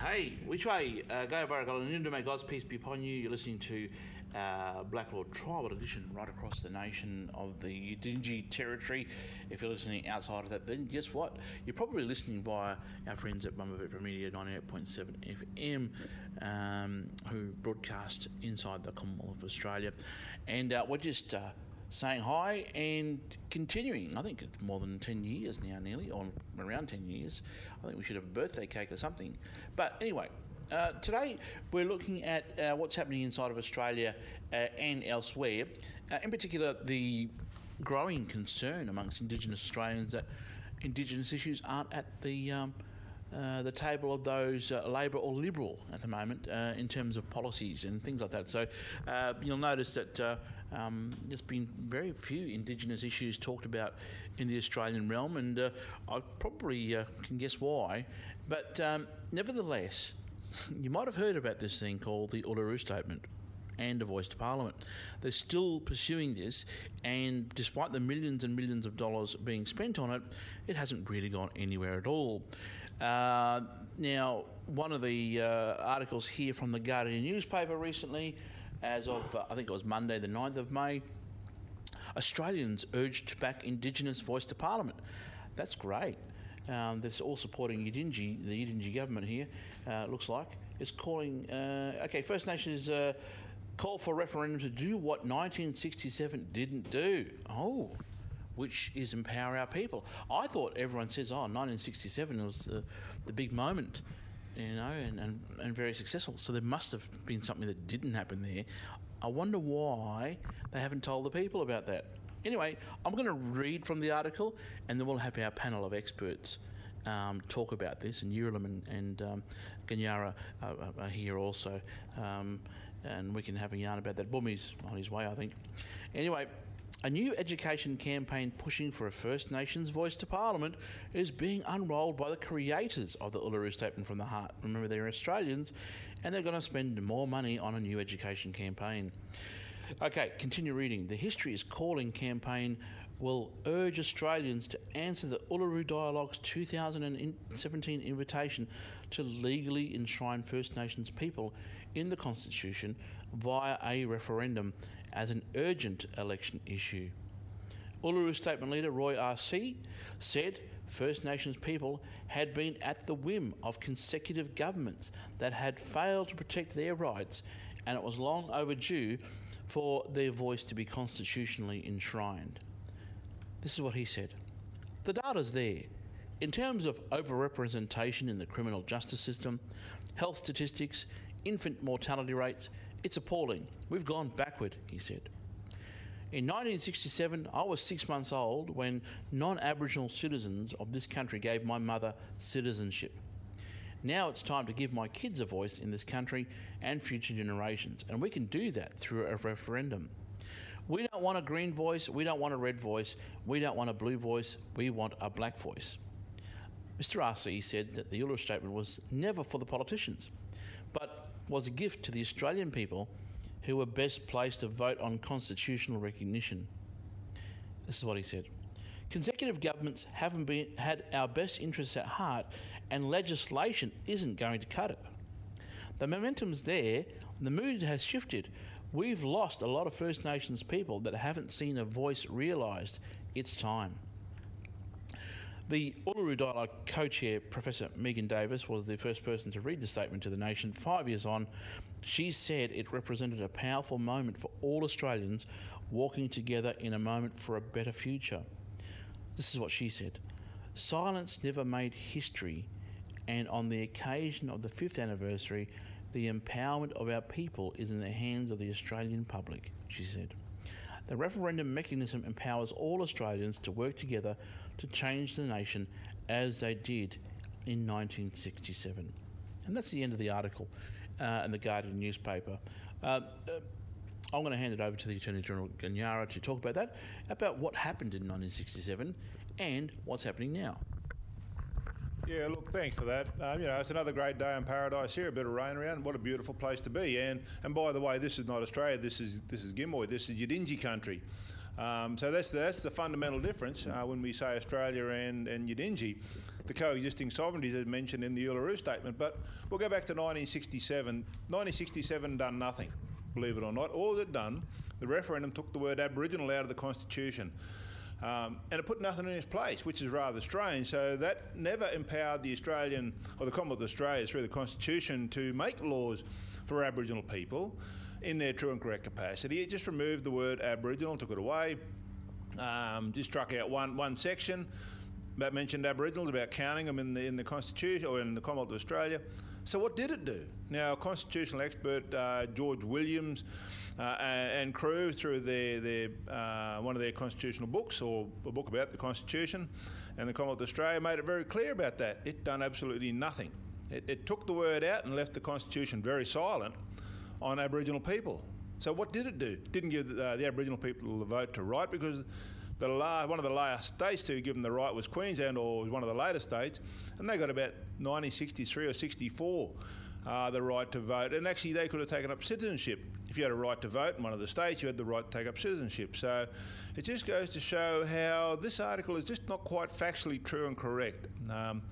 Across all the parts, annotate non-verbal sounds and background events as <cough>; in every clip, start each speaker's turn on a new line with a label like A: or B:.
A: Hey, which way? Uh, go Barragola may God's peace be upon you. You're listening to uh, Blak Law Tribal Edition right across the nation of the Yidinji Territory. If you're listening outside of that, then guess what? You're probably listening via our friends at Bippera Media 98.7 FM, um, who broadcast inside the Commonwealth of Australia. And uh, we're just. Uh, saying hi and continuing. I think it's more than 10 years now, nearly, or around 10 years. I think we should have a birthday cake or something. But anyway, uh, today we're looking at uh, what's happening inside of Australia uh, and elsewhere, uh, in particular, the growing concern amongst Indigenous Australians that Indigenous issues aren't at the um, uh, the table of those uh, Labor or Liberal at the moment uh, in terms of policies and things like that. So uh, you'll notice that uh, um, there's been very few Indigenous issues talked about in the Australian realm, and I probably can guess why. But um, nevertheless, <laughs> you might have heard about this thing called the Uluru Statement and a voice to Parliament. They're still pursuing this, and despite the millions and millions of dollars being spent on it, it hasn't really gone anywhere at all. Uh, now, one of the uh, articles here from the Guardian newspaper recently, as of uh, I think it was Monday, the 9th of May, Australians urged back Indigenous voice to Parliament. That's great. Um, that's all supporting Yidinji, the Yidinji government here, uh, looks like, is calling. Uh, okay, First Nations uh, call for referendum to do what 1967 didn't do. Oh, which is empower our people. I thought everyone says, oh, 1967 was the, the big moment, you know, and, and, and very successful. So there must have been something that didn't happen there. I wonder why they haven't told the people about that. Anyway, I'm going to read from the article and then we'll have our panel of experts um, talk about this, and Yirrilam and, and um, Gaan-Yarra are, are, here also, um, and we can have a yarn about that. Bumi's on his way, I think. Anyway, a new education campaign pushing for a First Nations voice to Parliament is being unrolled by the creators of the Uluru Statement from the Heart. Remember, they're Australians, and they're going to spend more money on a new education campaign. Okay, continue reading. The History is Calling campaign will urge Australians to answer the Uluru Dialogue's 2017 invitation to legally enshrine First Nations people in the Constitution via a referendum as an urgent election issue. Uluru Statement leader Roy Ah-See said First Nations people had been at the whim of consecutive governments that had failed to protect their rights, and it was long overdue for their voice to be constitutionally enshrined. This is what he said The data's there. In terms of overrepresentation in the criminal justice system, health statistics, infant mortality rates, it's appalling. We've gone backward, he said. In 1967, I was six months old when non Aboriginal citizens of this country gave my mother citizenship. Now it's time to give my kids a voice in this country and future generations, and we can do that through a referendum. We don't want a green voice, we don't want a red voice, we don't want a blue voice, we want a black voice. Mr. Ah-See said that the Uluru Statement was never for the politicians, was a gift to the Australian people who were best placed to vote on constitutional recognition. This is what he said. Consecutive governments haven't been, had our best interests at heart, and legislation isn't going to cut it. The momentum's there, the mood has shifted. We've lost a lot of First Nations people that haven't seen a voice realised. It's time. The Uluru Dialogue co chair, Professor Megan Davis, was the first person to read the statement to the nation five years on. She said it represented a powerful moment for all Australians walking together in a moment for a better future. This is what she said Silence never made history, and on the occasion of the fifth anniversary, the empowerment of our people is in the hands of the Australian public, she said. The referendum mechanism empowers all Australians to work together to change the nation as they did in 1967. And that's the end of the article uh, in the Guardian newspaper. Uh, uh, I'm going to hand it over to the Attorney General Gaan-Yarra to talk about that, about what happened in 1967 and what's happening now.
B: Yeah, look, thanks for that. Um, you know, it's another great day in paradise here. A bit of rain around. What a beautiful place to be. And and by the way, this is not Australia. This is this is Gimuy. This is Yidinji country. Um, so that's that's the fundamental difference uh, when we say Australia and and Yidinji. the coexisting sovereignties as mentioned in the Uluru Statement. But we'll go back to 1967. 1967 done nothing, believe it or not. All it done, the referendum took the word Aboriginal out of the Constitution. Um, and it put nothing in its place, which is rather strange. So that never empowered the Australian or the Commonwealth of Australia through the Constitution to make laws for Aboriginal people in their true and correct capacity. It just removed the word Aboriginal, took it away, um, just struck out one one section that mentioned Aboriginals about counting them in the in the Constitution or in the Commonwealth of Australia. So what did it do? Now, constitutional expert uh, George Williams uh, and, crew, through their, their uh, one of their constitutional books or a book about the Constitution and the Commonwealth of Australia, made it very clear about that. It done absolutely nothing. It, it took the word out and left the Constitution very silent on Aboriginal people. So what did it do? Didn't give the, uh, the Aboriginal people the vote to right because the la- one of the last states to give them the right was Queensland, or was one of the later states, and they got about 1963 or 64 uh, the right to vote. And actually, they could have taken up citizenship. If you had a right to vote in one of the states, you had the right to take up citizenship. So it just goes to show how this article is just not quite factually true and correct. Um,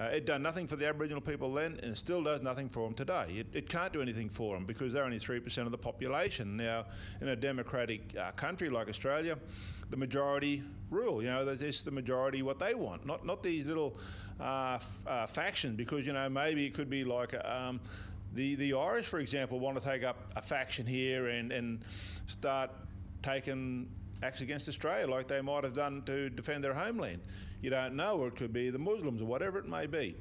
B: uh, it done nothing for the Aboriginal people then, and it still does nothing for them today. It, it can't do anything for them because they're only 3% of the population. Now, in a democratic uh, country like Australia, the majority rule. You know, it's the majority what they want, not not these little uh, f- uh, factions. Because you know, maybe it could be like um, the the Irish, for example, want to take up a faction here and and start taking acts against Australia, like they might have done to defend their homeland. You don't know, or it could be the Muslims or whatever it may be.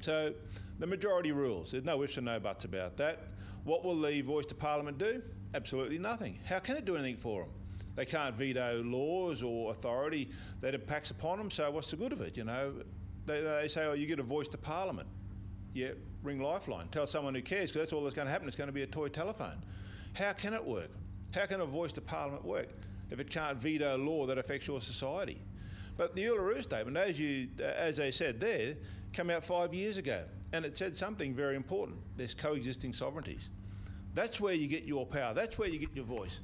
B: So the majority rules. There's no ifs and no buts about that. What will the voice to Parliament do? Absolutely nothing. How can it do anything for them? They can't veto laws or authority that impacts upon them. So what's the good of it? You know, they, they say, oh, you get a voice to Parliament. Yeah, ring Lifeline. Tell someone who cares because that's all that's going to happen. It's going to be a toy telephone. How can it work? How can a voice to Parliament work if it can't veto law that affects your society? But the Uluru Statement, as you, as they said there, came out five years ago, and it said something very important. There's coexisting sovereignties. That's where you get your power. That's where you get your voice.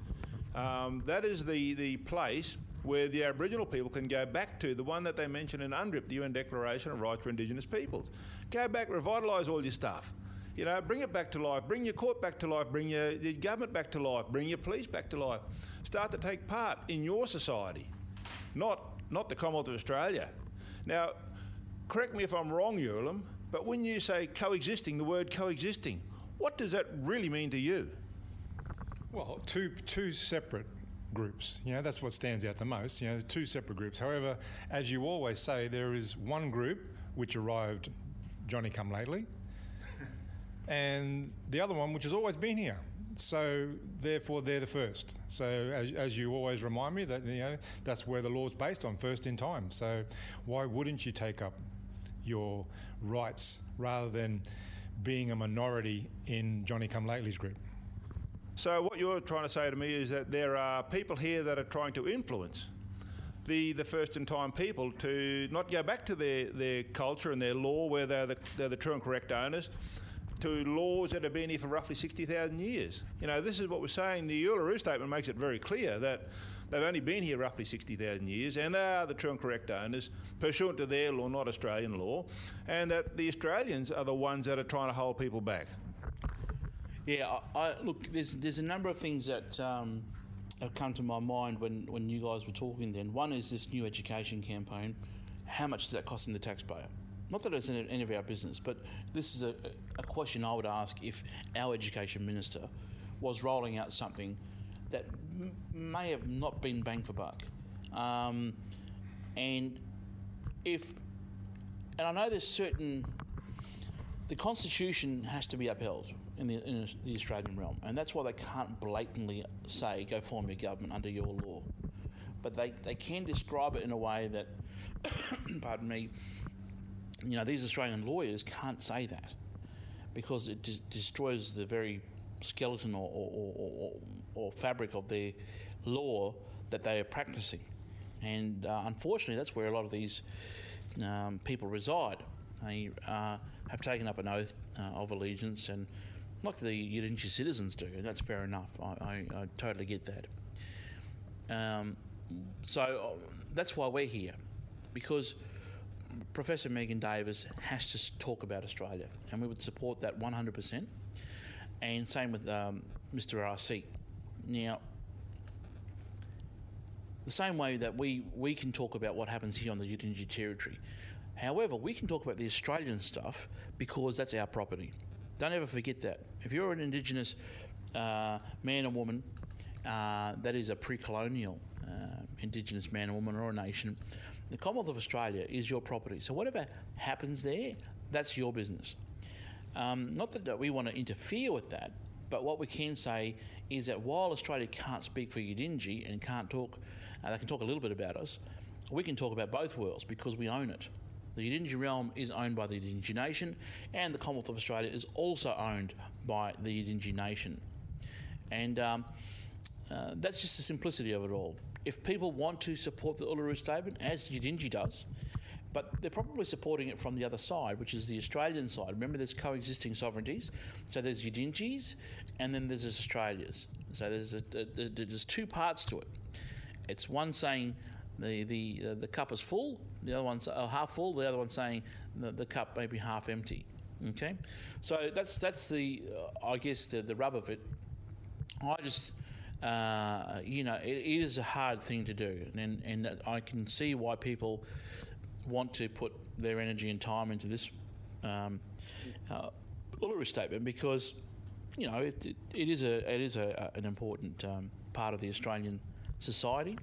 B: Um, that is the, the place where the Aboriginal people can go back to, the one that they mentioned in UNDRIP, the UN Declaration of Rights for Indigenous Peoples. Go back, revitalise all your stuff. You know, bring it back to life. Bring your court back to life. Bring your, your government back to life. Bring your police back to life. Start to take part in your society, not not the Commonwealth of Australia. Now, correct me if I'm wrong, Urim, but when you say coexisting, the word coexisting, what does that really mean to you?
C: Well, two two separate groups. You know, that's what stands out the most. You know, two separate groups. However, as you always say, there is one group which arrived Johnny come lately, <laughs> and the other one which has always been here. So therefore, they're the first. So as, as you always remind me that you know that's where the law's based on, first in time. So why wouldn't you take up your rights rather than being a minority in Johnny come lately's group?
B: So what you're trying to say to me is that there are people here that are trying to influence the, the first in time people to not go back to their, their culture and their law where they're the, they're the true and correct owners to laws that have been here for roughly 60,000 years. You know, this is what we're saying. The Uluru Statement makes it very clear that they've only been here roughly 60,000 years and they are the true and correct owners pursuant to their law, not Australian law, and that the Australians are the ones that are trying to hold people back.
A: Yeah, I, I, look, there's there's a number of things that um, have come to my mind when, when you guys were talking. Then one is this new education campaign. How much is that costing the taxpayer? Not that it's any of our business, but this is a, a question I would ask if our education minister was rolling out something that m- may have not been bang for buck. Um, and if, and I know there's certain, the Constitution has to be upheld in the, in the Australian realm, and that's why they can't blatantly say go form your government under your law. But they, they can describe it in a way that, <coughs> pardon me, you know, these Australian lawyers can't say that because it des- destroys the very skeleton or, or, or, or, fabric of their law that they are practicing. And uh, unfortunately, that's where a lot of these um, people reside. They uh, have taken up an oath uh, of allegiance and like the Yidinji citizens do, and that's fair enough. I, I, I totally get that. Um, so uh, that's why we're here, because Professor Megan Davis has to talk about Australia, and we would support that 100%. And same with um, Mr. Ah-See. Now, the same way that we, we can talk about what happens here on the Yidinji territory. However, we can talk about the Australian stuff because that's our property. Don't ever forget that. If you're an Indigenous uh, man or woman uh, that is a pre colonial uh, Indigenous man or woman or a nation, the Commonwealth of Australia is your property. So whatever happens there, that's your business. Um, not that, we want to interfere with that, but what we can say is that while Australia can't speak for Yidinji and can't talk, uh, they can talk a little bit about us, we can talk about both worlds because we own it. The Yidinji realm is owned by the Yidinji nation, and the Commonwealth of Australia is also owned by the Yidinji nation. And um, uh, that's just the simplicity of it all. If people want to support the Uluru Statement, as Yidinji does, but they're probably supporting it from the other side, which is the Australian side. Remember, there's coexisting sovereignties. So there's Yidinjis, and then there's Australia's. So there's a, a, a- there's two parts to it. It's one saying the the uh, the cup is full, the other one's uh, half full, the other one saying the, the cup may be half empty. Okay, so that's that's the uh, I guess the the rub of it. I just, uh, you know, it, it is a hard thing to do, and and I can see why people want to put their energy and time into this um, uh, Uluru statement because, you know, it, it, it is a it is a, an important um, part of the Australian society.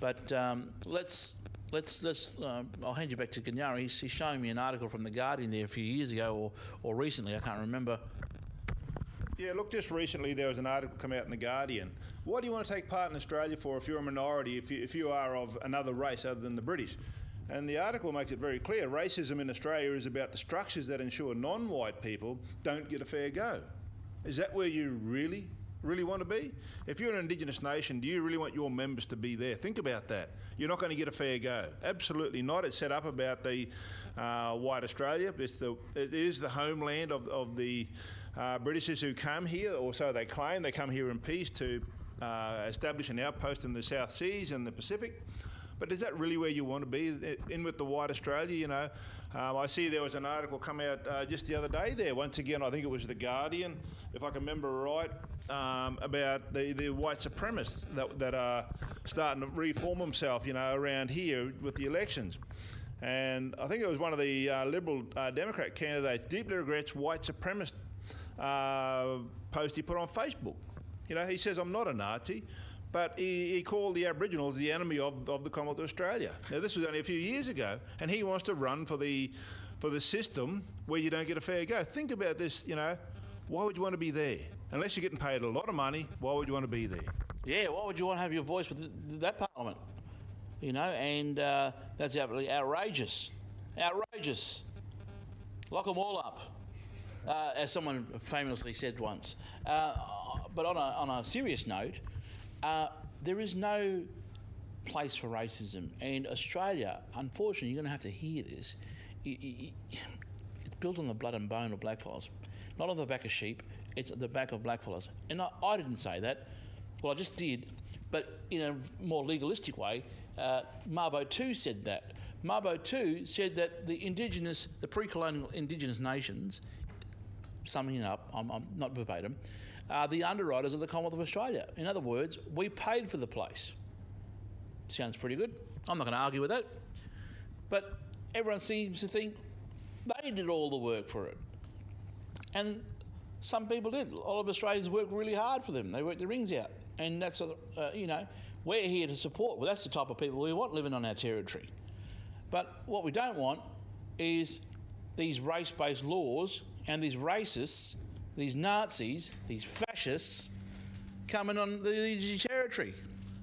A: But um, let's. Let's, let's um, I'll hand you back to Gaan-Yarra. He's, he's showing me an article from The Guardian there a few years ago or, or recently, I can't remember.
B: Yeah, look, just recently there was an article come out in The Guardian. What do you want to take part in Australia for if you're a minority, if you, if you are of another race other than the British? And the article makes it very clear racism in Australia is about the structures that ensure non white people don't get a fair go. Is that where you really, really want to be? If you're an Indigenous nation, do you really want your members to be there? Think about that. You're not going to get a fair go. Absolutely not. It's set up about the uh, white Australia. It's the, it is the homeland of, of the uh, Britishers who come here, or so they claim. They come here in peace to uh, establish an outpost in the South Seas and the Pacific. But is that really where you want to be? In with the white Australia, you know? Um, I see there was an article come out uh, just the other day there. Once again, I think it was The Guardian, if I can remember right, um, about the, the white supremacists that, that are starting to reform themselves, you know, around here with the elections. And I think it was one of the uh, Liberal uh, Democrat candidates deeply regrets white supremacist uh, post he put on Facebook. You know, he says, I'm not a Nazi, but he, he called the Aboriginals the enemy of, of the Commonwealth of Australia. Now, this was only a few years ago, and he wants to run for the, for the system where you don't get a fair go. Think about this, you know, why would you want to be there? Unless you're getting paid a lot of money, why would you want to be there?
A: Yeah, why would you want to have your voice with that parliament? You know, and uh, that's absolutely outrageous. Outrageous. Lock them all up, uh, as someone famously said once. Uh, but on a, on a serious note, uh, there is no place for racism. And Australia, unfortunately, you're going to have to hear this. It's built on the blood and bone of blackfellas, not on the back of sheep. It's at the back of blackfellas. And I, I didn't say that. Well, I just did, but in a more legalistic way. Uh, Mabo 2 said that. Mabo 2 said that the indigenous, the pre-colonial indigenous nations, summing it up, I'm, I'm not verbatim, are the underwriters of the Commonwealth of Australia. In other words, we paid for the place. Sounds pretty good. I'm not going to argue with that. But everyone seems to think they did all the work for it. And some people did. A lot of Australians worked really hard for them. They worked their rings out. And that's, uh, you know, we're here to support. Well, that's the type of people we want living on our territory. But what we don't want is these race based laws and these racists, these Nazis, these fascists coming on the territory.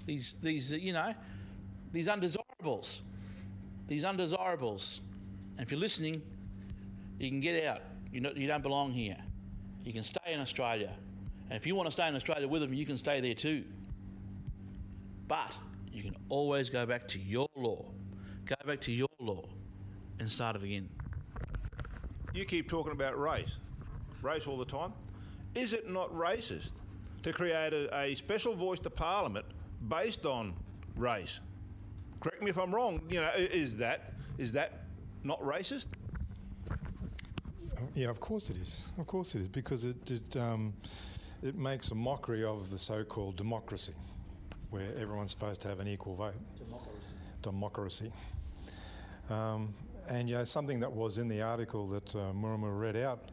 A: These, these, you know, these undesirables. These undesirables. And if you're listening, you can get out. You, you don't belong here. You can stay in Australia. And if you want to stay in Australia with them, you can stay there too. But you can always go back to your law. Go back to your law and start it again.
B: You keep talking about race, race all the time. Is it not racist to create a, a special voice to Parliament based on race? Correct me if I'm wrong. You know, is that is that not racist?
C: Yeah, of course it is. Of course it is because it it, um, it makes a mockery of the so-called democracy, where everyone's supposed to have an equal vote. Democracy. Um, and you know something that was in the article that uh, read out.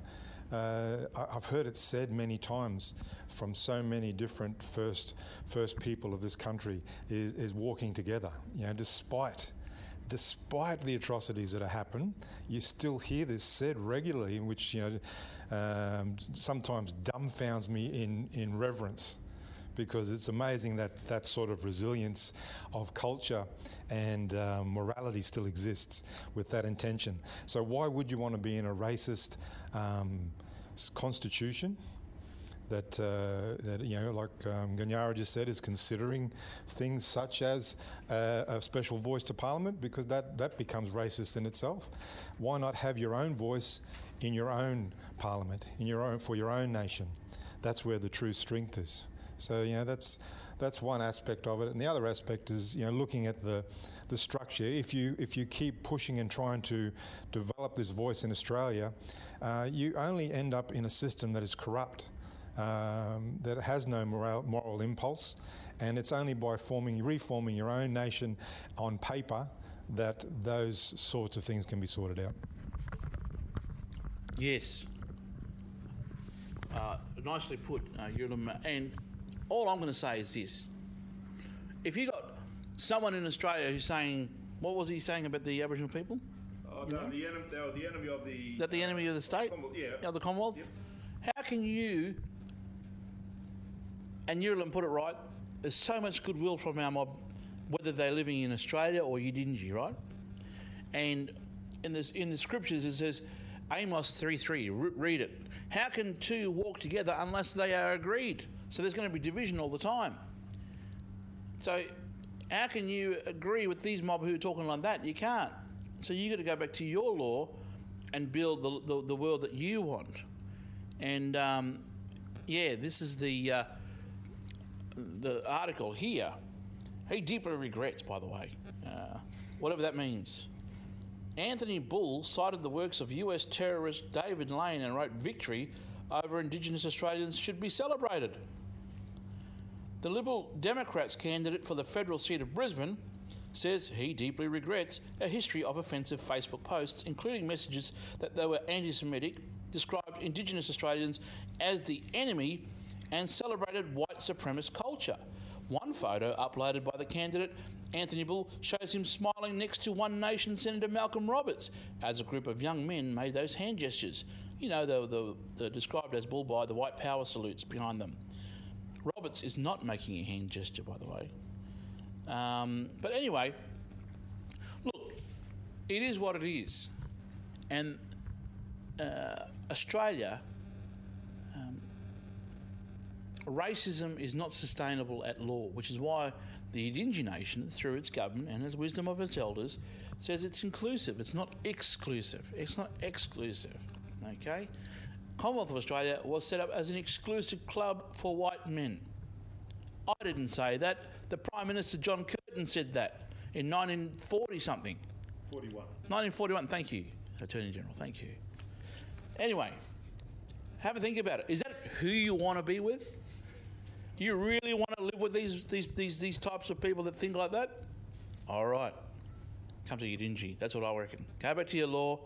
C: Uh, I've heard it said many times from so many different first first people of this country is, is walking together. You know, despite despite the atrocities that have happened, you still hear this said regularly, which you know um, sometimes dumbfounds me in in reverence, because it's amazing that that sort of resilience of culture and um, morality still exists with that intention. So why would you want to be in a racist um, constitution? that, uh, that you know, like um, Gaan-Yarra just said, is considering things such as uh, a special voice to Parliament because that, that becomes racist in itself. Why not have your own voice in your own Parliament, in your own for your own nation? That's where the true strength is. So you know that's that's one aspect of it, and the other aspect is you know looking at the the structure. If you if you keep pushing and trying to develop this voice in Australia, uh, you only end up in a system that is corrupt um, that has no moral, moral impulse, and it's only by forming, reforming your own nation on paper that those sorts of things can be sorted out.
A: Yes. Uh, nicely put, uh, Yulam. And all I'm going to say is this: if you got someone in Australia who's saying, what was he saying about the Aboriginal people?
B: Oh, no, the, enemy, they were the enemy of the.
A: That the enemy of the uh, state,
B: Commonwealth, yeah.
A: of the Commonwealth. How can you? And Yulam put it right. There's so much goodwill from our mob, whether they're living in Australia or Yidinji, right? And in this in the scriptures it says, Amos three three. Re- read it. How can two walk together unless they are agreed? So there's going to be division all the time. So how can you agree with these mob who are talking like that? You can't. So you got to go back to your law and build the, the, the world that you want. And um, yeah, this is the uh, the article here. He deeply regrets, by the way, uh, whatever that means. Anthony Bull cited the works of US terrorist David Lane and wrote victory over Indigenous Australians should be celebrated. The Liberal Democrats candidate for the federal seat of Brisbane says he deeply regrets a history of offensive Facebook posts, including messages that they were anti Semitic, described Indigenous Australians as the enemy, and celebrated white supremacist culture. One photo uploaded by the candidate, Anthony Bull, shows him smiling next to One Nation Senator Malcolm Roberts as a group of young men made those hand gestures. You know, the, the, the described as Bull by the white power salutes behind them. Roberts is not making a hand gesture, by the way. Um, but anyway, look, it is what it is. And uh, Australia, um, racism is not sustainable at law, which is why the Yidinji Nation, through its government and its wisdom of its elders, says it's inclusive. It's not exclusive. It's not exclusive. Okay? Commonwealth of Australia was set up as an exclusive club for white men. I didn't say that. The Prime Minister John Curtin said that in 1940 something.
B: 41.
A: 1941, thank you, Attorney General, thank you. Anyway, have a think about it. Is that who you want to be with? You really want to live with these, these, these, these types of people that think like that? All right. Come to Yidinji. That's what I reckon. Go back to your law,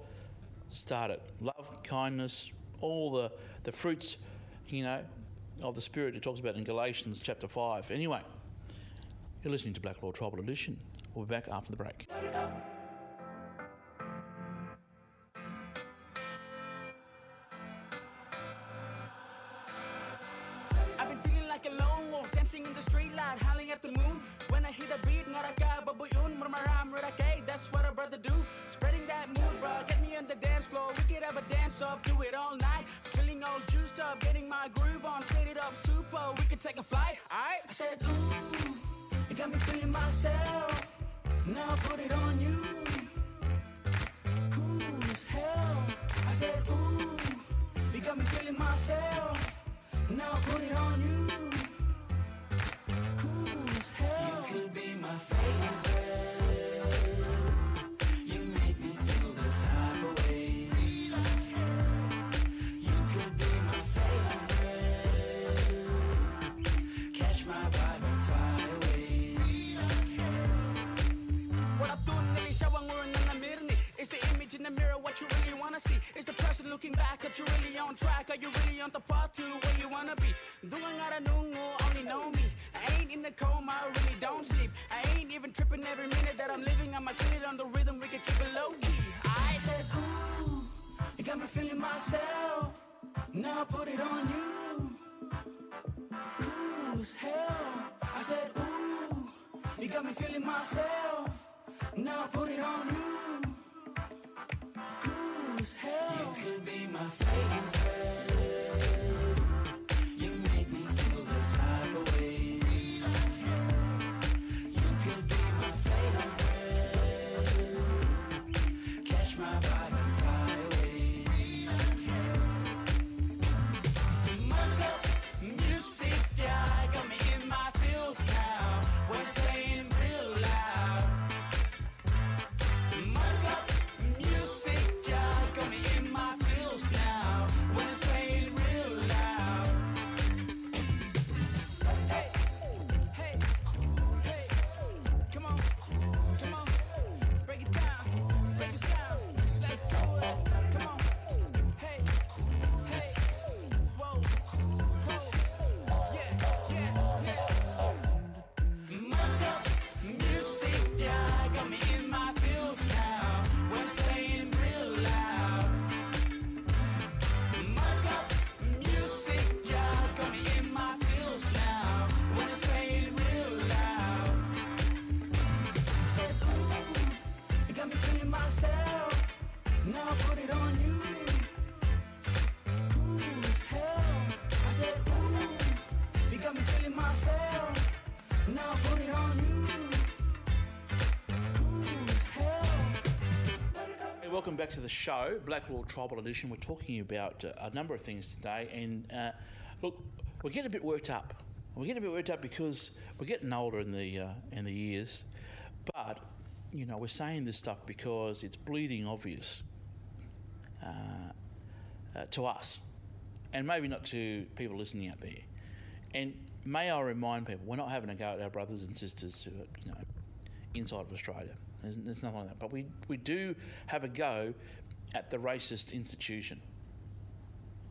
A: start it. Love, kindness, all the, the fruits, you know, of the Spirit it talks about in Galatians chapter 5. Anyway, you're listening to Blak Law Tribal Edition. We'll be back after the break.
D: In the street light, howling at the moon. When I hit beat, that's what a brother do. On the dance floor. We could have a dance off, do it all night. Feeling all juiced up, getting my groove on, set it up super. We could take a flight, alright? I said, ooh, you got me feeling myself. Now put it on you. Cool as hell. I said, ooh, you got me feeling myself. Now put it on you. Are you really on track? Are you really on the path to where you wanna be? Doing out of only know me. I ain't in the coma, I really don't sleep. I ain't even tripping every minute that I'm living. I'm a kid on the rhythm, we can keep it low key. I said, ooh, you got me feeling myself. Now I put it on you. Cool as hell. I said, ooh, you got me feeling myself. Now I put it on you. Cool hell. You could be my favorite.
A: Back to the show, Black Blak Law Tribal Edition. We're talking about uh, a number of things today, and uh, look, we're getting a bit worked up. We're getting a bit worked up because we're getting older in the uh, in the years, but you know we're saying this stuff because it's bleeding obvious uh, uh, to us, and maybe not to people listening out there. And may I remind people, we're not having a go at our brothers and sisters who are, you know, inside of Australia. There's, there's nothing like that. But we, we do have a go at the racist institution.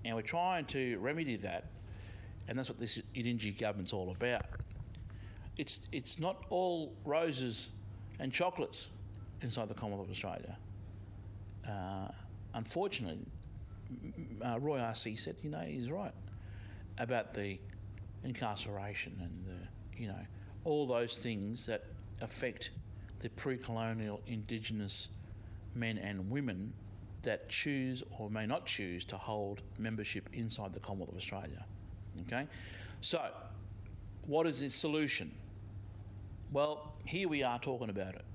A: And we're trying to remedy that, and that's what this Yidinji government's all about. It's, it's not all roses and chocolates inside the Commonwealth of Australia. Uh, unfortunately, uh, Roy Ah-See said, you know, he's right about the incarceration and the, you know, all those things that affect the pre-colonial indigenous men and women that choose or may not choose to hold membership inside the Commonwealth of Australia. Okay? So, what is the solution? Well, here we are talking about it.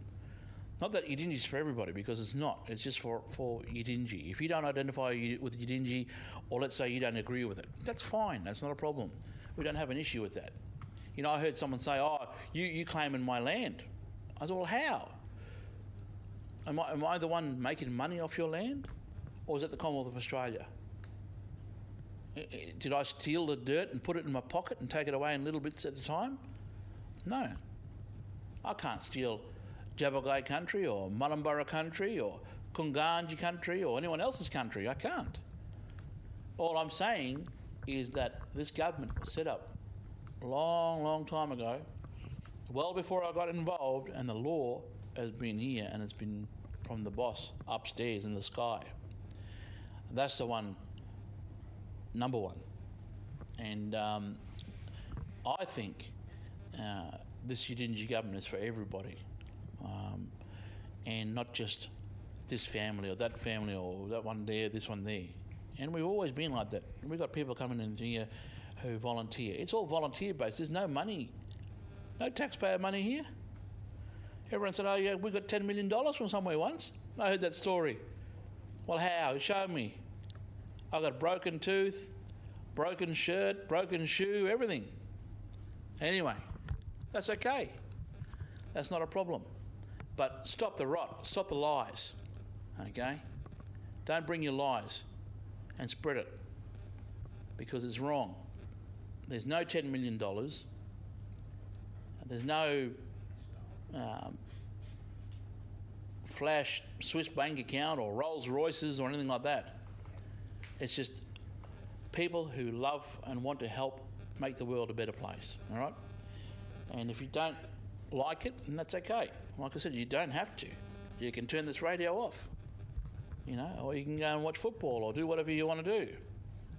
A: Not that Yidinji is for everybody, because it's not. It's just for, for Yidinji. If you don't identify with Yidinji, or let's say you don't agree with it, that's fine. That's not a problem. We don't have an issue with that. You know, I heard someone say, oh, you, you claim in my land. I said, well, how? Am I, am I the one making money off your land? Or is it the Commonwealth of Australia? Did I steal the dirt and put it in my pocket and take it away in little bits at a time? No. I can't steal Djabugay country or Mullumborough country or Kunganji country or anyone else's country. I can't. All I'm saying is that this government was set up a long, long time ago, well before I got involved, and the law has been here and it's been from the boss upstairs in the sky. That's the one, number one. And um, I think uh, this Yidinji government is for everybody, um, and not just this family or that family or that one there, this one there. And we've always been like that. We've got people coming in here who volunteer. It's all volunteer based. There's no money, no taxpayer money here. Everyone said, "Oh yeah, we got ten million dollars from somewhere once." I heard that story. Well, how? Show me. I got a broken tooth, broken shirt, broken shoe, everything. Anyway, that's okay. That's not a problem. But stop the rot, stop the lies. Okay? Don't bring your lies and spread it because it's wrong. There's no $10 million. There's no um, flash Swiss bank account or Rolls Royces or anything like that. It's just people who love and want to help make the world a better place. All right. And if you don't like it, then that's okay. Like I said, you don't have to. You can turn this radio off, you know, or you can go and watch football or do whatever you want to do,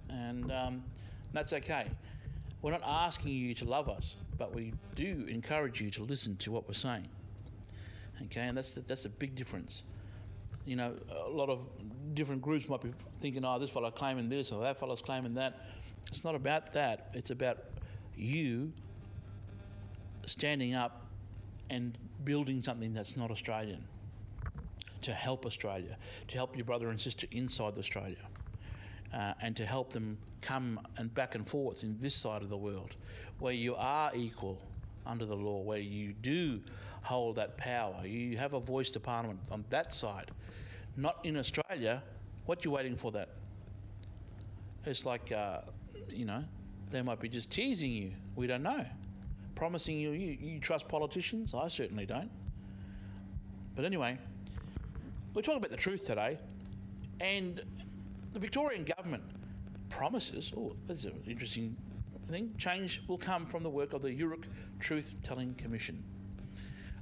A: and um, that's okay. We're not asking you to love us, but we do encourage you to listen to what we're saying. Okay, and that's that's a big difference. You know, a lot of different groups might be thinking, "Oh, this fellow claiming this or that fellow's claiming that." It's not about that. It's about you standing up and building something that's not Australian to help Australia, to help your brother and sister inside Australia, uh, and to help them come and back and forth in this side of the world, where you are equal under the law, where you do hold that power, you have a voice to Parliament on that side, not in Australia. What you waiting for that? It's like, uh, you know, they might be just teasing you. We don't know. Promising you, you, you trust politicians? I certainly don't. But anyway, we're talking about the truth today, and the Victorian government promises. Oh, that's an interesting thing. Change will come from the work of the Yoorrook Truth Telling Commission.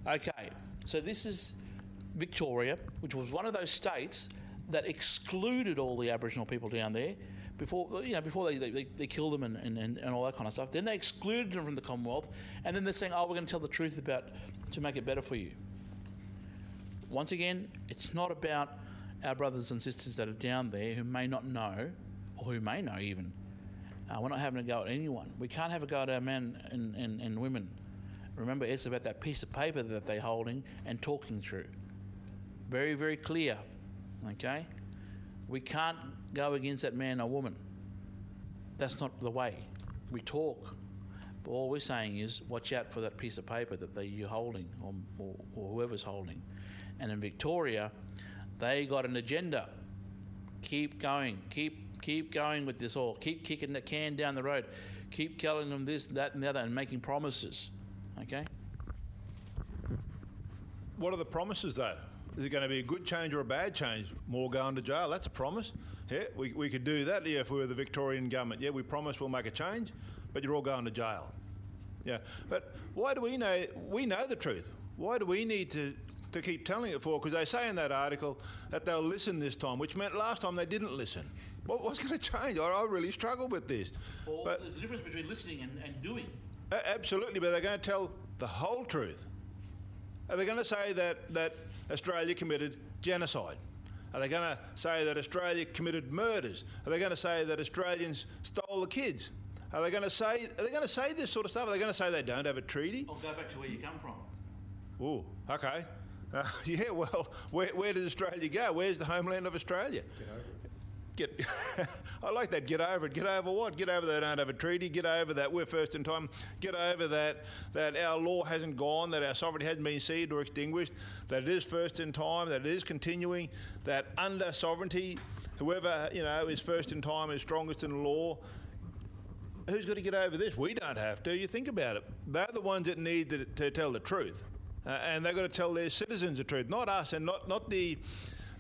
A: Okay, so this is Victoria, which was one of those states that excluded all the Aboriginal people down there before you know before they, they, they killed them and, and, and all that kind of stuff. Then they excluded them from the Commonwealth, and then they're saying, "Oh, we're going to tell the truth about to make it better for you." Once again, it's not about our brothers and sisters that are down there who may not know, or who may know even. Uh, we're not having a go at anyone. We can't have a go at our men and, and, and women. Remember, it's about that piece of paper that they're holding and talking through. Very, very clear. Okay? We can't go against that man or woman. That's not the way. We talk. But all we're saying is watch out for that piece of paper that they, you're holding or, or, or whoever's holding. And in Victoria, they got an agenda. Keep going. Keep keep going with this all. Keep kicking the can down the road. Keep telling them this, that, and the other, and making promises. Okay.
B: What are the promises, though? Is it going to be a good change or a bad change? More going to jail? That's a promise. Yeah, we, we could do that yeah, if we were the Victorian government. Yeah, we promise we'll make a change, but you're all going to jail. Yeah, but why do we know? We know the truth. Why do we need to, to keep telling it for? Because they say in that article that they'll listen this time, which meant last time they didn't listen. What, what's going to change? I, I really struggle with this.
A: Well,
B: but
A: there's a difference between listening and, and doing.
B: absolutely, but they're going to tell the whole truth. Are they going to say that, that Australia committed genocide? Are they going to say that Australia committed murders? Are they going to say that Australians stole the kids? Are they going to say are they going to say this sort of stuff? Are they going to say they don't have a treaty?
A: I'll go back to where you come from.
B: Oh, okay. Uh, <laughs> yeah, well, where, where does Australia go? Where's the homeland of Australia? Get, <laughs> I like that. Get over it. Get over what? Get over that. They don't have a treaty. Get over that. We're first in time. Get over that. That our law hasn't gone. That our sovereignty hasn't been ceded or extinguished. That it is first in time. That it is continuing. That under sovereignty, whoever you know is first in time is strongest in law. Who's going to get over this? We don't have to. You think about it. They're the ones that need to, to tell the truth, uh, and they've got to tell their citizens the truth, not us, and not not the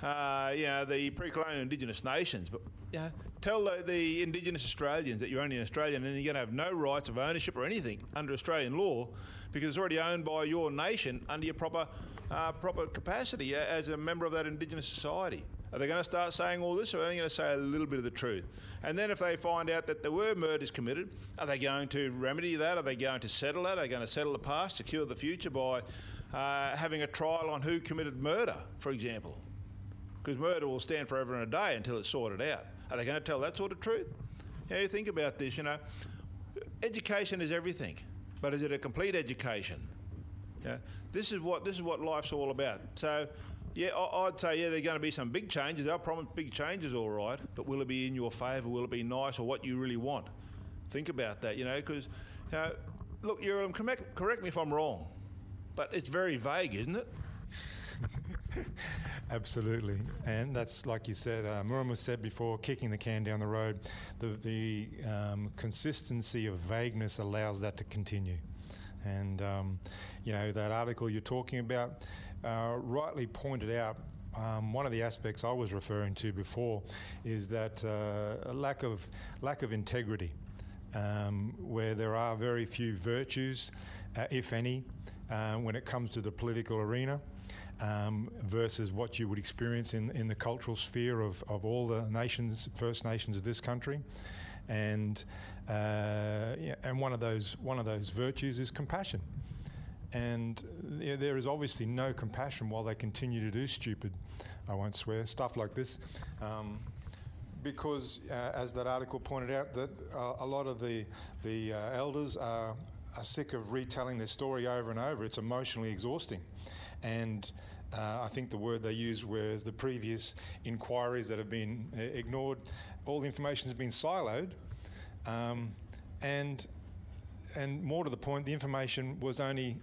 B: uh, you know, the pre-colonial Indigenous nations, but you know, tell the, the Indigenous Australians that you're only an Australian and you're going to have no rights of ownership or anything under Australian law because it's already owned by your nation under your proper uh, proper capacity as a member of that Indigenous society. Are they going to start saying all this, or are they going to say a little bit of the truth? And then, if they find out that there were murders committed, are they going to remedy that? Are they going to settle that? Are they going to settle the past, secure the future by uh, having a trial on who committed murder, for example? because murder will stand forever and a day until it's sorted out. Are they going to tell that sort of truth? Know, you think about this, you know, education is everything, but is it a complete education? Yeah, this is what this is what life's all about. So, yeah, I'd say yeah, there are going to be some big changes. They'll promise big changes, all right, but will it be in your favour? Will it be nice or what you really want? Think about that, you know, because you know, look, you're correct, correct me if I'm wrong, but it's very vague, isn't it? <laughs>
C: Absolutely, and that's like you said. Uh, Murrumu said before, kicking the can down the road. The the um, consistency of vagueness allows that to continue. And, um, you know, that article you're talking about uh, rightly pointed out um, one of the aspects I was referring to before is that uh, lack of lack of integrity, um, where there are very few virtues, uh, if any, uh, when it comes to the political arena. Um, versus what you would experience in, in the cultural sphere of, of all the nations, First Nations of this country, and uh, yeah, and one of those one of those virtues is compassion and there is obviously no compassion while they continue to do stupid, I won't swear, stuff like this. Um, because, uh, as that article pointed out, that uh, a lot of the, the uh, elders are, are sick of retelling their story over and over. It's emotionally exhausting. And uh, I think the word they used was the previous inquiries that have been uh, ignored. All the information has been siloed. Um, and and more to the point, the information was only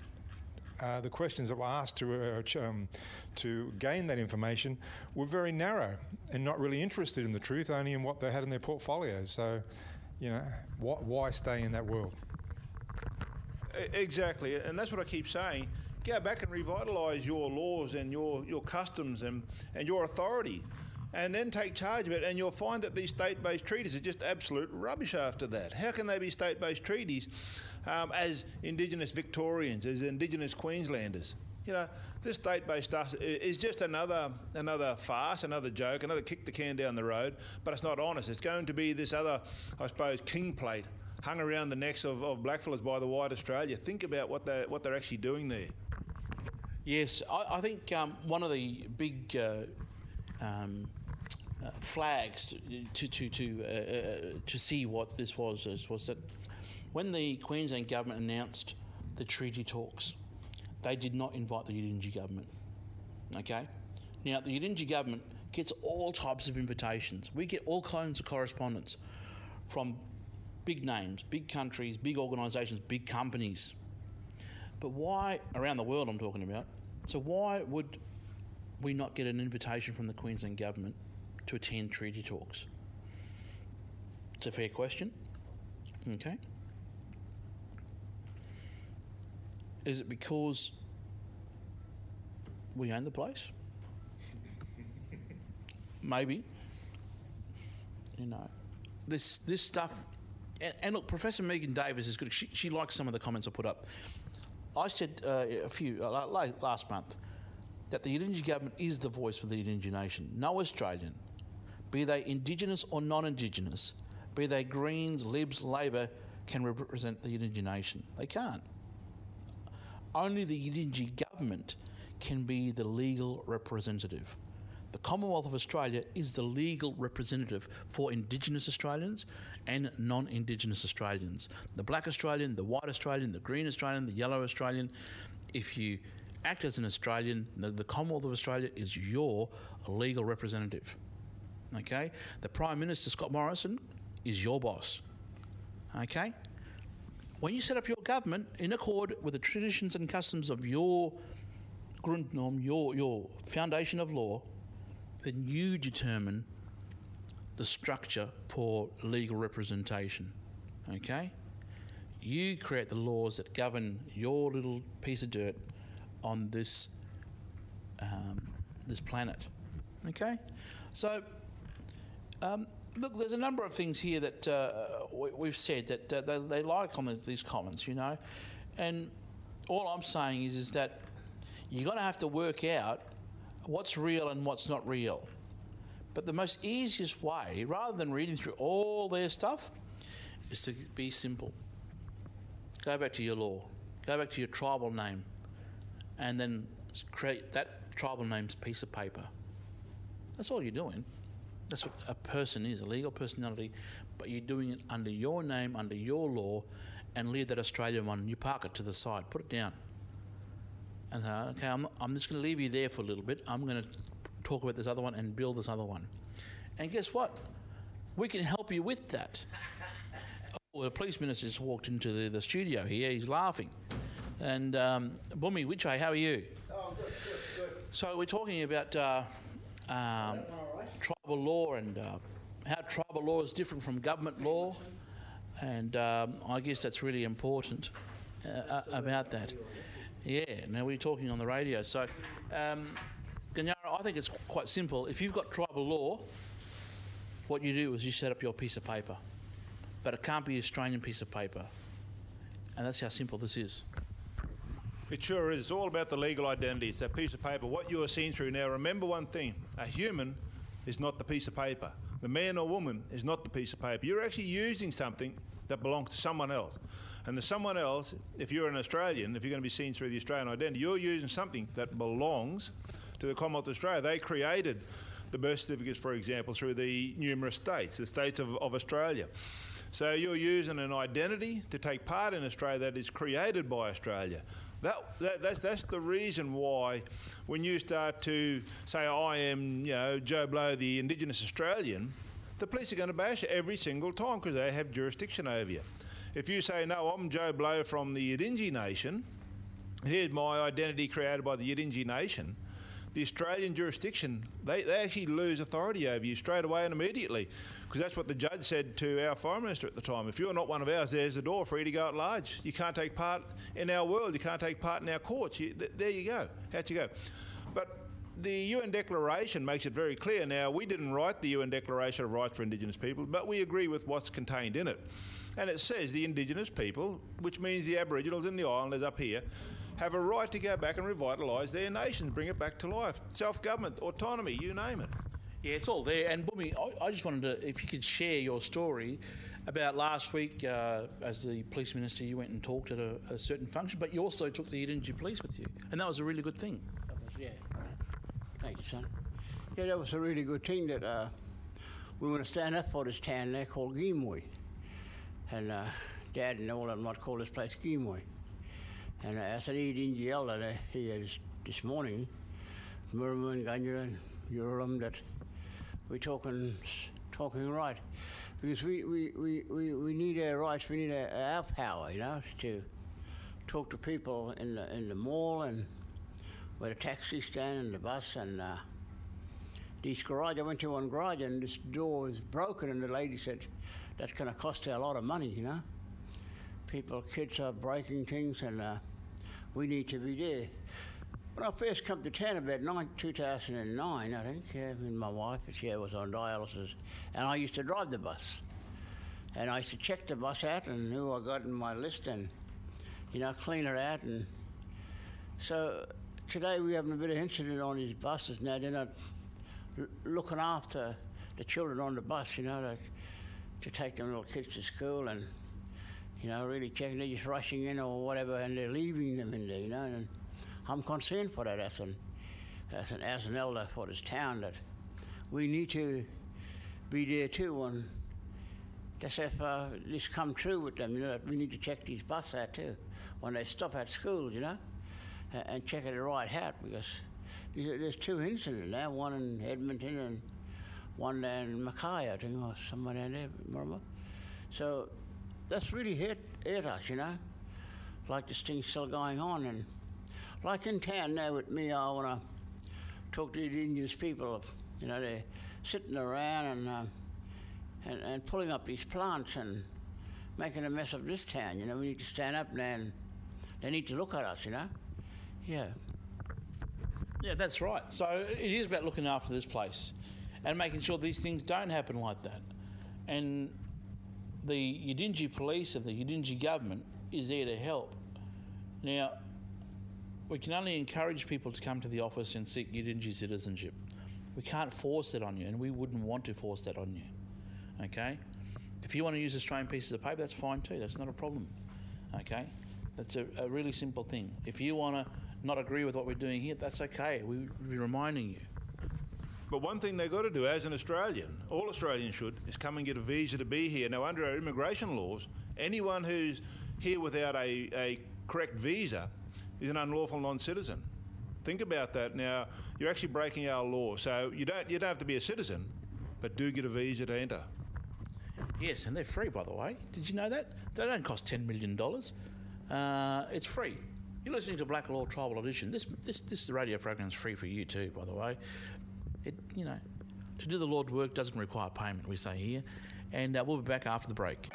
C: uh, the questions that were asked to, uh, um, to gain that information were very narrow and not really interested in the truth, only in what they had in their portfolios. So, you know, wh- why stay in that world?
B: Exactly, and that's what I keep saying. Go back and revitalise your laws and your, your customs and, and your authority, and then take charge of it. And you'll find that these state based treaties are just absolute rubbish after that. How can they be state based treaties um, as Indigenous Victorians, as Indigenous Queenslanders. You know, this state-based stuff is just another another farce, another joke, another kick the can down the road. But it's not honest. It's going to be this other, I suppose, king plate hung around the necks of, of blackfellas by the white Australia. Think about what they what they're actually doing there.
A: Yes, I, I think um, one of the big uh, um, uh, flags to to to uh, uh to see what this was was that when the Queensland government announced the treaty talks, they did not invite the Yidinji government. Okay? Now, the Yidinji government gets all types of invitations. We get all kinds of correspondence from big names, big countries, big organisations, big companies. But why, around the world I'm talking about, so why would we not get an invitation from the Queensland government to attend treaty talks? It's a fair question. Okay. Is it because we own the place? Maybe. You know, this this stuff. And, and, look, Professor Megan Davis is good. She, she likes some of the comments I put up. I said uh, a few uh, last month that the Yidinji government is the voice for the Yidinji nation. No Australian, be they Indigenous or non-Indigenous, be they Greens, Libs, Labor, can represent the Yidinji nation. They can't only the Yidinji government can be the legal representative. The Commonwealth of Australia is the legal representative for Indigenous Australians and non Indigenous Australians. The black Australian, the white Australian, the green Australian, the yellow Australian. If you act as an Australian, the, the Commonwealth of Australia is your legal representative. Okay? The Prime Minister, Scott Morrison, is your boss. Okay? When you set up your government in accord with the traditions and customs of your Grundnorm, your, your foundation of law, then you determine the structure for legal representation. Okay? You create the laws that govern your little piece of dirt on this um, this planet. Okay? So, um, look, there's a number of things here that uh, we, have said that uh, they, they, like on the, these comments, you know, and all I'm saying is is that you're going to have to work out what's real and what's not real. But the most easiest way, rather than reading through all their stuff, is to be simple. Go back to your law, go back to your tribal name, and then create that tribal name's piece of paper. That's all you're doing. That's what a person is, a legal personality, but you're doing it under your name, under your law, and leave that Australian one. You park it to the side, put it down. And say, okay, I'm, I'm just going to leave you there for a little bit. I'm going to talk about this other one and build this other one. And guess what? We can help you with that. <laughs> oh, the police minister just walked into the, the studio here. He's laughing. And um, Bumi, which way? How are you?
E: Oh, good, good, good.
A: So we're talking about uh, um, tribal law and uh, how tribal law is different from government law. And um, I guess that's really important. uh, about that. Yeah, now we're talking on the radio. So, um, Gaan-Yarra, I think it's quite simple. If you've got tribal law, what you do is you set up your piece of paper. But it can't be an Australian piece of paper. And that's how simple this is.
B: It sure is. It's all about the legal identity. It's that piece of paper. What you are seeing through now, remember one thing a human is not the piece of paper. The man or woman is not the piece of paper. You're actually using something that belongs to someone else. And the someone else, if you're an Australian, if you're going to be seen through the Australian identity, you're using something that belongs to the Commonwealth of Australia. They created the birth certificates, for example, through the numerous states, the states of, of Australia. So you're using an identity to take part in Australia that is created by Australia. That, that, that's, that's the reason why when you start to say, I am, you know, Joe Blow, the Indigenous Australian, the police are going to bash you every single time because they have jurisdiction over you. If you say, no, I'm Joe Blow from the Yidinji Nation, here's my identity created by the Yidinji Nation, the Australian jurisdiction, they, they actually lose authority over you straight away and immediately. Because that's what the judge said to our Foreign Minister at the time. If you're not one of ours, there's the door for you to go at large. You can't take part in our world, you can't take part in our courts. You, th- there you go. How'd you go? But the UN Declaration makes it very clear. Now, we didn't write the UN Declaration of Rights for Indigenous People, but we agree with what's contained in it. And it says the Indigenous people, which means the Aboriginals and the Islanders up here, have a right to go back and revitalise their nations, bring it back to life. Self government, autonomy, you name it.
A: Yeah, it's all there. And Bumi, I, I just wanted to, if you could share your story about last week uh, as the police minister, you went and talked at a, a certain function, but you also took the Yidinji police with you, and that was a really good thing.
E: That was, yeah. Thank you, son. Yeah, that was a really good thing that uh, we want to stand up for this town there called Gimuy. And uh, Dad and all of them not call this place Gimuy. And I need in the elder there here this, this morning, Murrumu and Urim, that we're talking talking right. Because we, we, we, we, we need our rights, we need our, our power, you know, to talk to people in the, in the mall and where the taxi stand and the bus and uh, this garage. I went to one garage and this door was broken, and the lady said, "That's going to cost her a lot of money, you know." People, kids are breaking things, and uh, we need to be there. When I first come to town about nine, 2009, I think, yeah, with my wife, she was on dialysis, and I used to drive the bus. And I used to check the bus out and who I got in my list and, you know, clean it out. And so today we're having a bit of incident on these buses now. They're not looking after the children on the bus, you know, to, to take them little kids to school and, you know, really checking. They're just rushing in or whatever and they're leaving them in there, you know. And I'm concerned for that as an, as an, as an elder for this town that we need to be there too. And just if uh, this come true with them, you know, that we need to check these buses out too when they stop at school, you know, and, and check it right out because there's, there's two incidents now, one in Edmonton and one down in Mackay, I think, or somewhere down there, remember? So that's really hit, hit us, you know, like this thing's still going on. And like in town now with me, I want to talk to the Indigenous people, you know, they're sitting around and, uh, and, and pulling up these plants and making a mess of this town, you know. We need to stand up now and they need to look at us, you know. Yeah.
A: Yeah, that's right. So it is about looking after this place and making sure these things don't happen like that. And the Yidinji police and the Yidinji government is there to help. Now, we can only encourage people to come to the office and seek Yidinji citizenship. We can't force that on you, and we wouldn't want to force that on you. Okay? If you want to use Australian pieces of paper, that's fine too. That's not a problem. Okay? That's a, a really simple thing. If you want to not agree with what we're doing here, that's okay. We, we're reminding you.
B: But one thing they've got to do as an Australian, all Australians should, is come and get a visa to be here. Now, under our immigration laws, anyone who's here without a, a correct visa is an unlawful non citizen. Think about that. Now, you're actually breaking our law. So you don't, you don't have to be a citizen, but do get a visa to enter.
A: Yes, and they're free, by the way. Did you know that? They don't cost $10 million. Uh, it's free. You're listening to Blak Law Tribal Edition. This, this, this radio program is free for you too, by the way. It, you know, to do the Lord's work doesn't require payment, we say here. And uh, we'll be back after the break.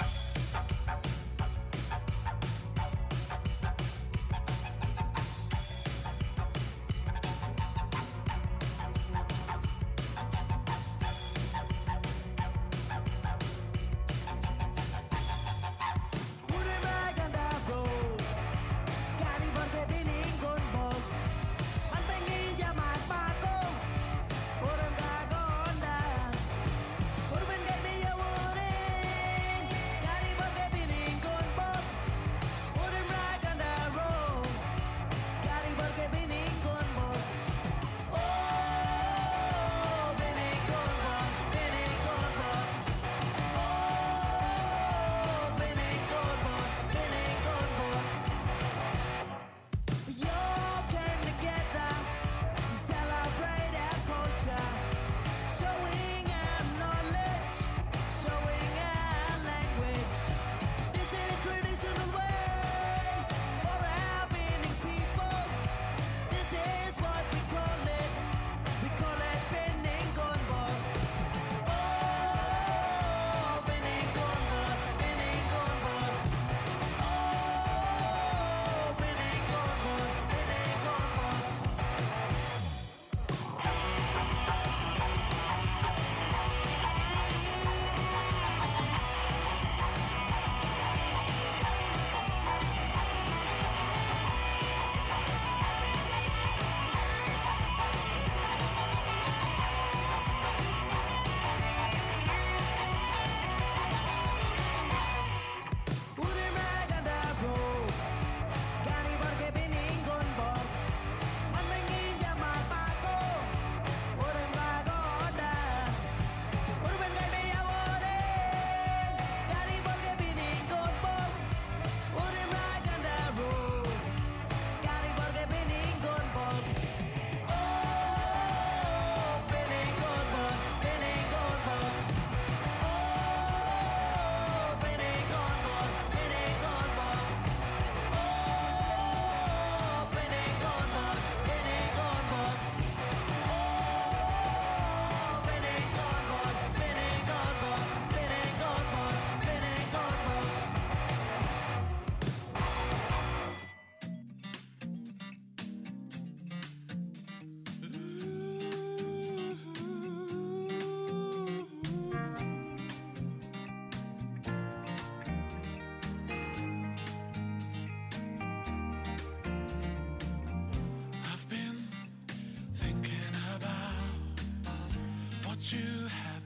F: You have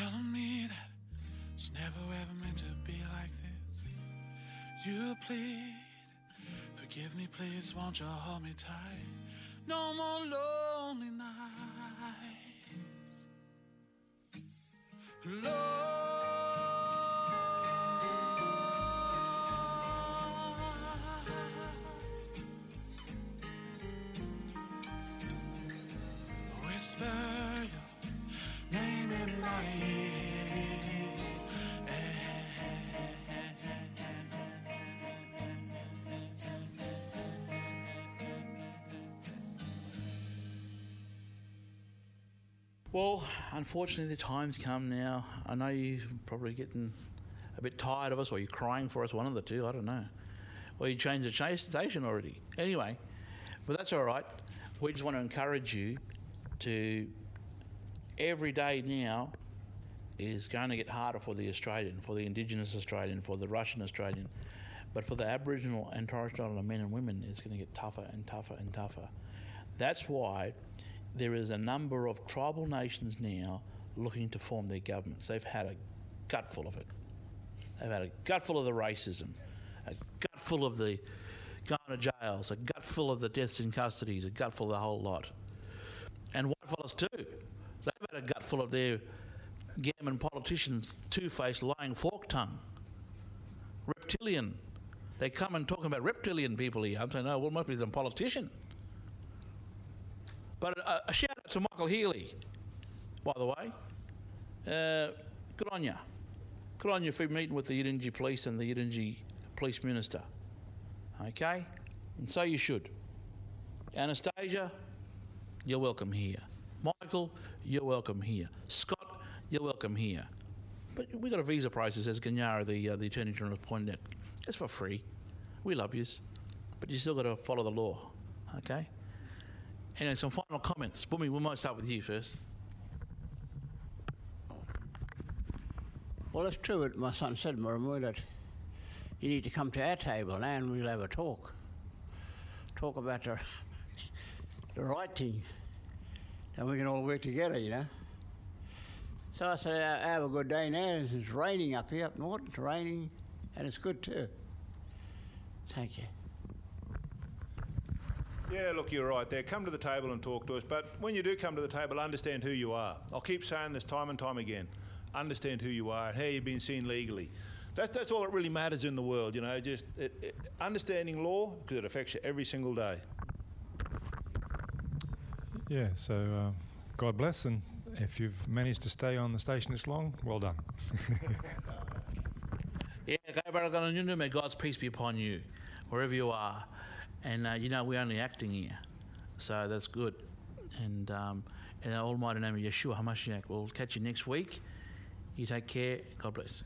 F: telling me that it's never ever meant to be like this. You plead, forgive me, please, won't you hold me tight? No more lonely
A: Well, unfortunately, the time's come now. I know you're probably getting a bit tired of us, or you're crying for us, one of the two, I don't know. Or you changed the station already. Anyway, but that's all right. We just want to encourage you to every day now is going to get harder for the Australian, for the Indigenous Australian, for the Russian Australian, but for the Aboriginal and Torres Strait Islander men and women, it's going to get tougher and tougher and tougher. That's why there is a number of tribal nations now looking to form their governments. They've had a gutful of it. They've had a gutful of the racism, a gutful of the going to jails, a gutful of the deaths in custodies, a gutful of the whole lot. And whitefellas too. They've had a gutful of their gammon politicians, two-faced, lying fork tongue, reptilian. They come and talk about reptilian people here. I'm saying, no, well, must be some politician. But a, a shout out to Michael Healy, by the way. Uh, good on you. Good on you for meeting with the Yidinji Police and the Yidinji Police Minister. Okay? And so you should. Anastasia, you're welcome here. Michael, you're welcome here. Scott, you're welcome here. But we got a visa process, as Gaan-Yarra, the, uh, the Attorney General, pointed out. It's for free. We love yous. But you still got to follow the law. Okay? Anyway, some final comments. Bumi, we might start with you first.
E: Well, it's true what my son said, Murrumu, that you need to come to our table and we'll have a talk. Talk about the, <laughs> the right things. And we can all work together, you know. So I said, "Uh, have a good day now. It's raining up here up north. It's raining, and it's good too. Thank you.
B: Yeah, look, you're right there. Come to the table and talk to us. But when you do come to the table, understand who you are. I'll keep saying this time and time again. Understand who you are and how you've been seen legally. That's, that's all that really matters in the world, you know, just it, it, understanding law because it affects you every single day.
C: Yeah, so uh, God bless, and if you've managed to stay on the station this long, well done. <laughs>
A: Yeah, go Baragana may God's peace be upon you, wherever you are. And uh, you know, we're only acting here, so that's good. And um, in the almighty name of Yeshua HaMashiach, we'll catch you next week. You take care. God bless.